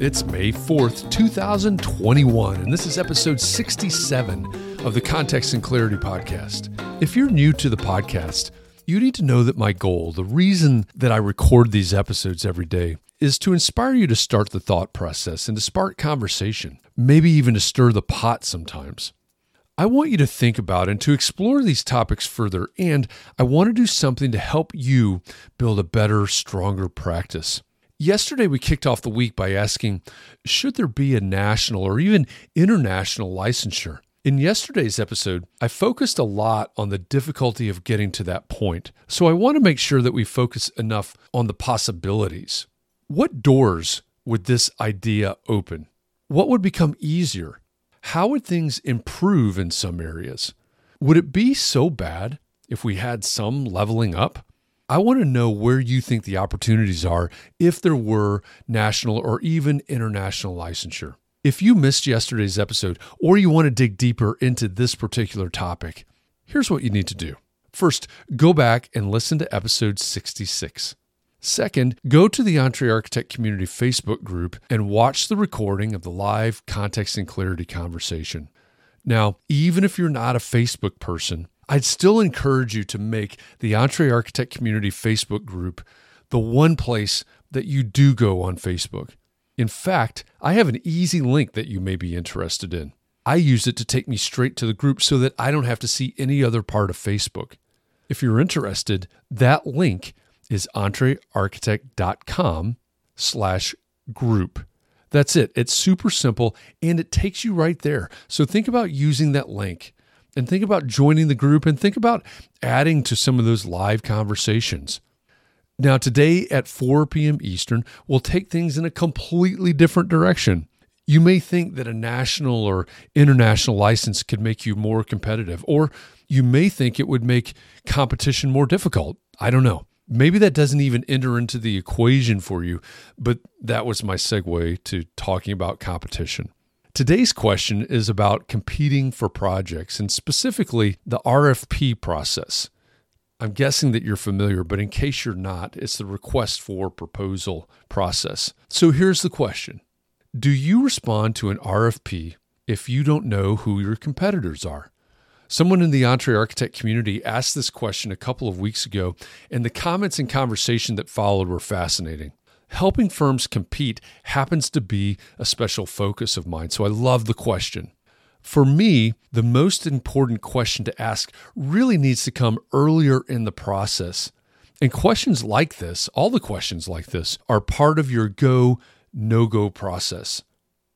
It's May 4th, 2021, and this is episode 67 of the Context and Clarity Podcast. If you're new to the podcast, you need to know that my goal, the reason that I record these episodes every day, is to inspire you to start the thought process and to spark conversation, maybe even to stir the pot sometimes. I want you to think about and to explore these topics further, and I want to do something to help you build a better, stronger practice. Yesterday, we kicked off the week by asking Should there be a national or even international licensure? In yesterday's episode, I focused a lot on the difficulty of getting to that point. So I want to make sure that we focus enough on the possibilities. What doors would this idea open? What would become easier? How would things improve in some areas? Would it be so bad if we had some leveling up? I want to know where you think the opportunities are if there were national or even international licensure. If you missed yesterday's episode or you want to dig deeper into this particular topic, here's what you need to do. First, go back and listen to episode 66. Second, go to the Entre Architect Community Facebook group and watch the recording of the live context and clarity conversation. Now, even if you're not a Facebook person, I'd still encourage you to make the Entre Architect Community Facebook group the one place that you do go on Facebook. In fact, I have an easy link that you may be interested in. I use it to take me straight to the group so that I don't have to see any other part of Facebook. If you're interested, that link is entrearchitect.com slash group. That's it. It's super simple and it takes you right there. So think about using that link and think about joining the group and think about adding to some of those live conversations. Now, today at 4 p.m. Eastern, we'll take things in a completely different direction. You may think that a national or international license could make you more competitive, or you may think it would make competition more difficult. I don't know. Maybe that doesn't even enter into the equation for you, but that was my segue to talking about competition. Today's question is about competing for projects and specifically the RFP process. I'm guessing that you're familiar, but in case you're not, it's the request for proposal process. So here's the question Do you respond to an RFP if you don't know who your competitors are? Someone in the Entre Architect community asked this question a couple of weeks ago, and the comments and conversation that followed were fascinating. Helping firms compete happens to be a special focus of mine, so I love the question. For me, the most important question to ask really needs to come earlier in the process. And questions like this, all the questions like this, are part of your go, no go process.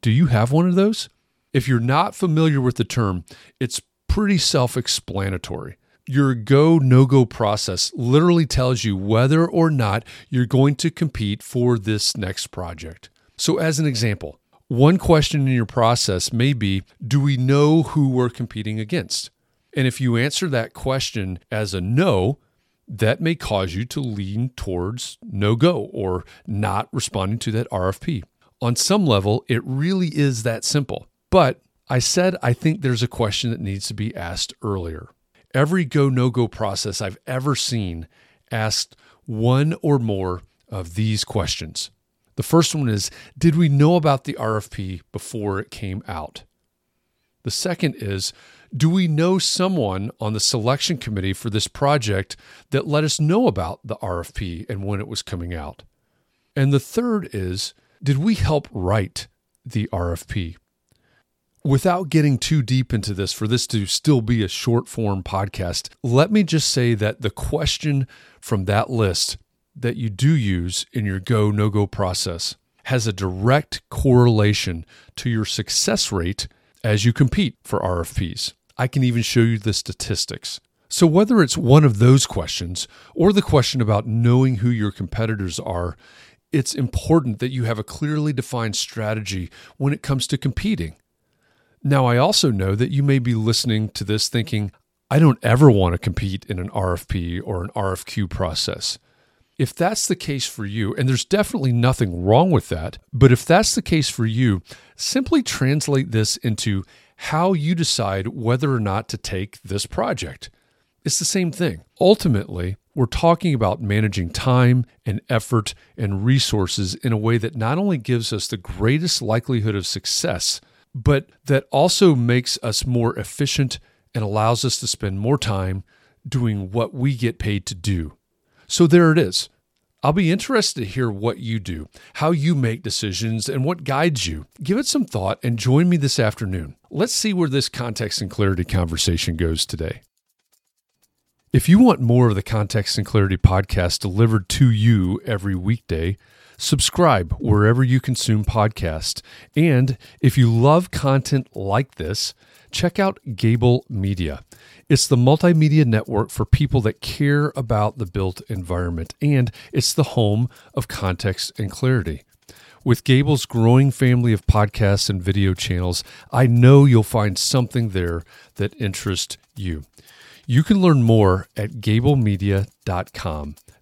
Do you have one of those? If you're not familiar with the term, it's pretty self explanatory. Your go no go process literally tells you whether or not you're going to compete for this next project. So, as an example, one question in your process may be Do we know who we're competing against? And if you answer that question as a no, that may cause you to lean towards no go or not responding to that RFP. On some level, it really is that simple. But I said I think there's a question that needs to be asked earlier. Every go no go process I've ever seen asked one or more of these questions. The first one is Did we know about the RFP before it came out? The second is Do we know someone on the selection committee for this project that let us know about the RFP and when it was coming out? And the third is Did we help write the RFP? Without getting too deep into this, for this to still be a short form podcast, let me just say that the question from that list that you do use in your go no go process has a direct correlation to your success rate as you compete for RFPs. I can even show you the statistics. So, whether it's one of those questions or the question about knowing who your competitors are, it's important that you have a clearly defined strategy when it comes to competing. Now, I also know that you may be listening to this thinking, I don't ever want to compete in an RFP or an RFQ process. If that's the case for you, and there's definitely nothing wrong with that, but if that's the case for you, simply translate this into how you decide whether or not to take this project. It's the same thing. Ultimately, we're talking about managing time and effort and resources in a way that not only gives us the greatest likelihood of success, but that also makes us more efficient and allows us to spend more time doing what we get paid to do. So there it is. I'll be interested to hear what you do, how you make decisions, and what guides you. Give it some thought and join me this afternoon. Let's see where this context and clarity conversation goes today. If you want more of the Context and Clarity podcast delivered to you every weekday, subscribe wherever you consume podcasts. And if you love content like this, check out Gable Media. It's the multimedia network for people that care about the built environment, and it's the home of context and clarity. With Gable's growing family of podcasts and video channels, I know you'll find something there that interests you. You can learn more at gablemedia.com.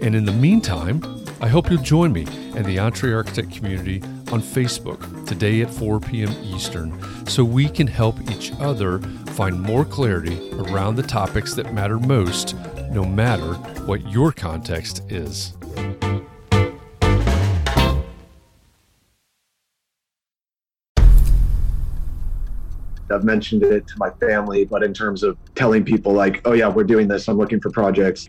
and in the meantime, I hope you'll join me and the Entre Architect community on Facebook today at 4 p.m. Eastern so we can help each other find more clarity around the topics that matter most, no matter what your context is. I've mentioned it to my family, but in terms of telling people, like, oh, yeah, we're doing this, I'm looking for projects